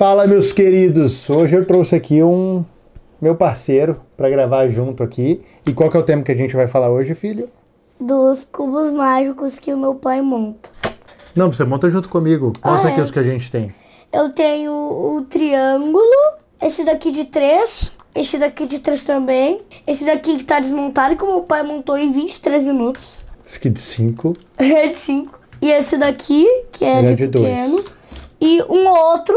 Fala, meus queridos! Hoje eu trouxe aqui um meu parceiro para gravar junto aqui. E qual que é o tema que a gente vai falar hoje, filho? Dos cubos mágicos que o meu pai monta. Não, você monta junto comigo. Mostra Ah, aqui é. os que a gente tem. Eu tenho o triângulo, esse daqui de três, esse daqui de três também, esse daqui que tá desmontado que o meu pai montou em 23 minutos. Esse aqui de 5. É de cinco. E esse daqui, que é Ele é de, de dois. pequeno. E um outro,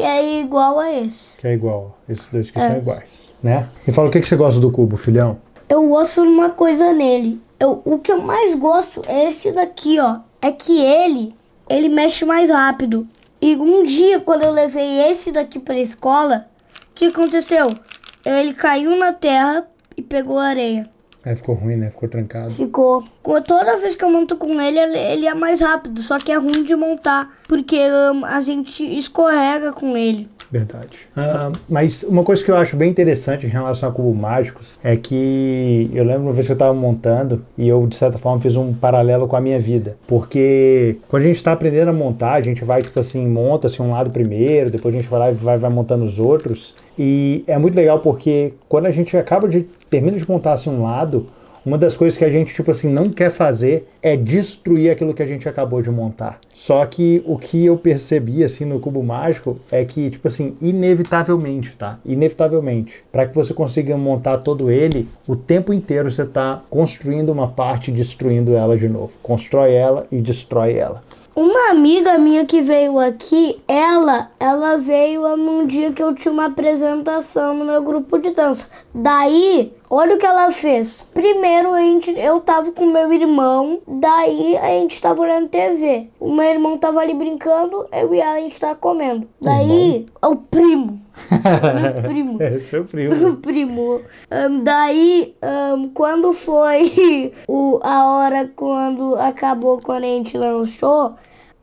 que é igual a esse. Que é igual. Esses dois aqui É. são iguais. Né? Me fala o que, que você gosta do cubo, filhão? Eu gosto de uma coisa nele. Eu, o que eu mais gosto é esse daqui, ó. É que ele, ele mexe mais rápido. E um dia, quando eu levei esse daqui pra escola, o que aconteceu? Ele caiu na terra e pegou areia. É, ficou ruim, né? Ficou trancado. Ficou. Toda vez que eu monto com ele, ele, ele é mais rápido. Só que é ruim de montar. Porque hum, a gente escorrega com ele. Verdade. Ah, mas uma coisa que eu acho bem interessante em relação a cubos mágicos é que eu lembro uma vez que eu estava montando e eu, de certa forma, fiz um paralelo com a minha vida. Porque quando a gente está aprendendo a montar, a gente vai, tipo assim, monta assim, um lado primeiro, depois a gente vai lá e vai, vai montando os outros. E é muito legal porque quando a gente acaba de. termina de montar assim, um lado, uma das coisas que a gente, tipo assim, não quer fazer é destruir aquilo que a gente acabou de montar. Só que o que eu percebi, assim, no cubo mágico é que, tipo assim, inevitavelmente, tá? Inevitavelmente. Para que você consiga montar todo ele, o tempo inteiro você tá construindo uma parte e destruindo ela de novo. Constrói ela e destrói ela. Uma amiga minha que veio aqui, ela, ela veio um dia que eu tinha uma apresentação no meu grupo de dança. Daí, olha o que ela fez. Primeiro, a gente, eu tava com meu irmão, daí a gente tava olhando TV. O meu irmão tava ali brincando, eu e a gente tava comendo. Daí, o primo. meu primo. É, seu frio. O primo. Ahn, daí, ahn, quando foi o, a hora quando acabou, quando a gente lançou,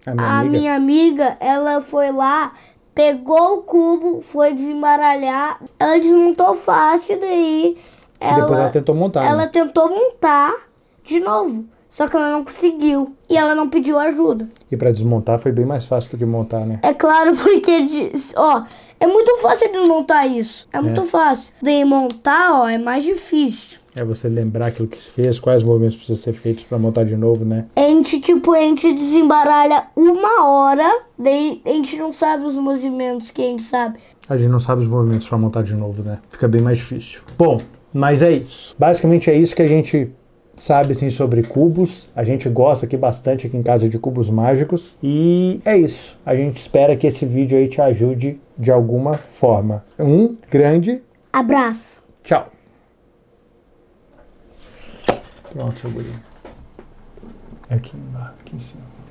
A minha a amiga. minha amiga, ela foi lá, pegou o cubo, foi desembaralhar, ela desmontou fácil, daí ela, Depois ela tentou montar. ela né? tentou montar de novo. Só que ela não conseguiu. E ela não pediu ajuda. E para desmontar foi bem mais fácil do que montar, né? É claro, porque, ó, é muito fácil de montar isso. É muito fácil. De montar, ó, é mais difícil. É você lembrar aquilo que fez, quais movimentos precisam ser feitos para montar de novo, né? A gente, tipo, a gente desembaralha uma hora, daí a gente não sabe os movimentos que a gente sabe. A gente não sabe os movimentos para montar de novo, né? Fica bem mais difícil. Bom, mas é isso. Basicamente é isso que a gente sabe assim sobre cubos. A gente gosta aqui bastante aqui em casa de cubos mágicos e é isso. A gente espera que esse vídeo aí te ajude de alguma forma. Um grande Abraço. tchau. Pronto, seu. Aqui embaixo, aqui em cima.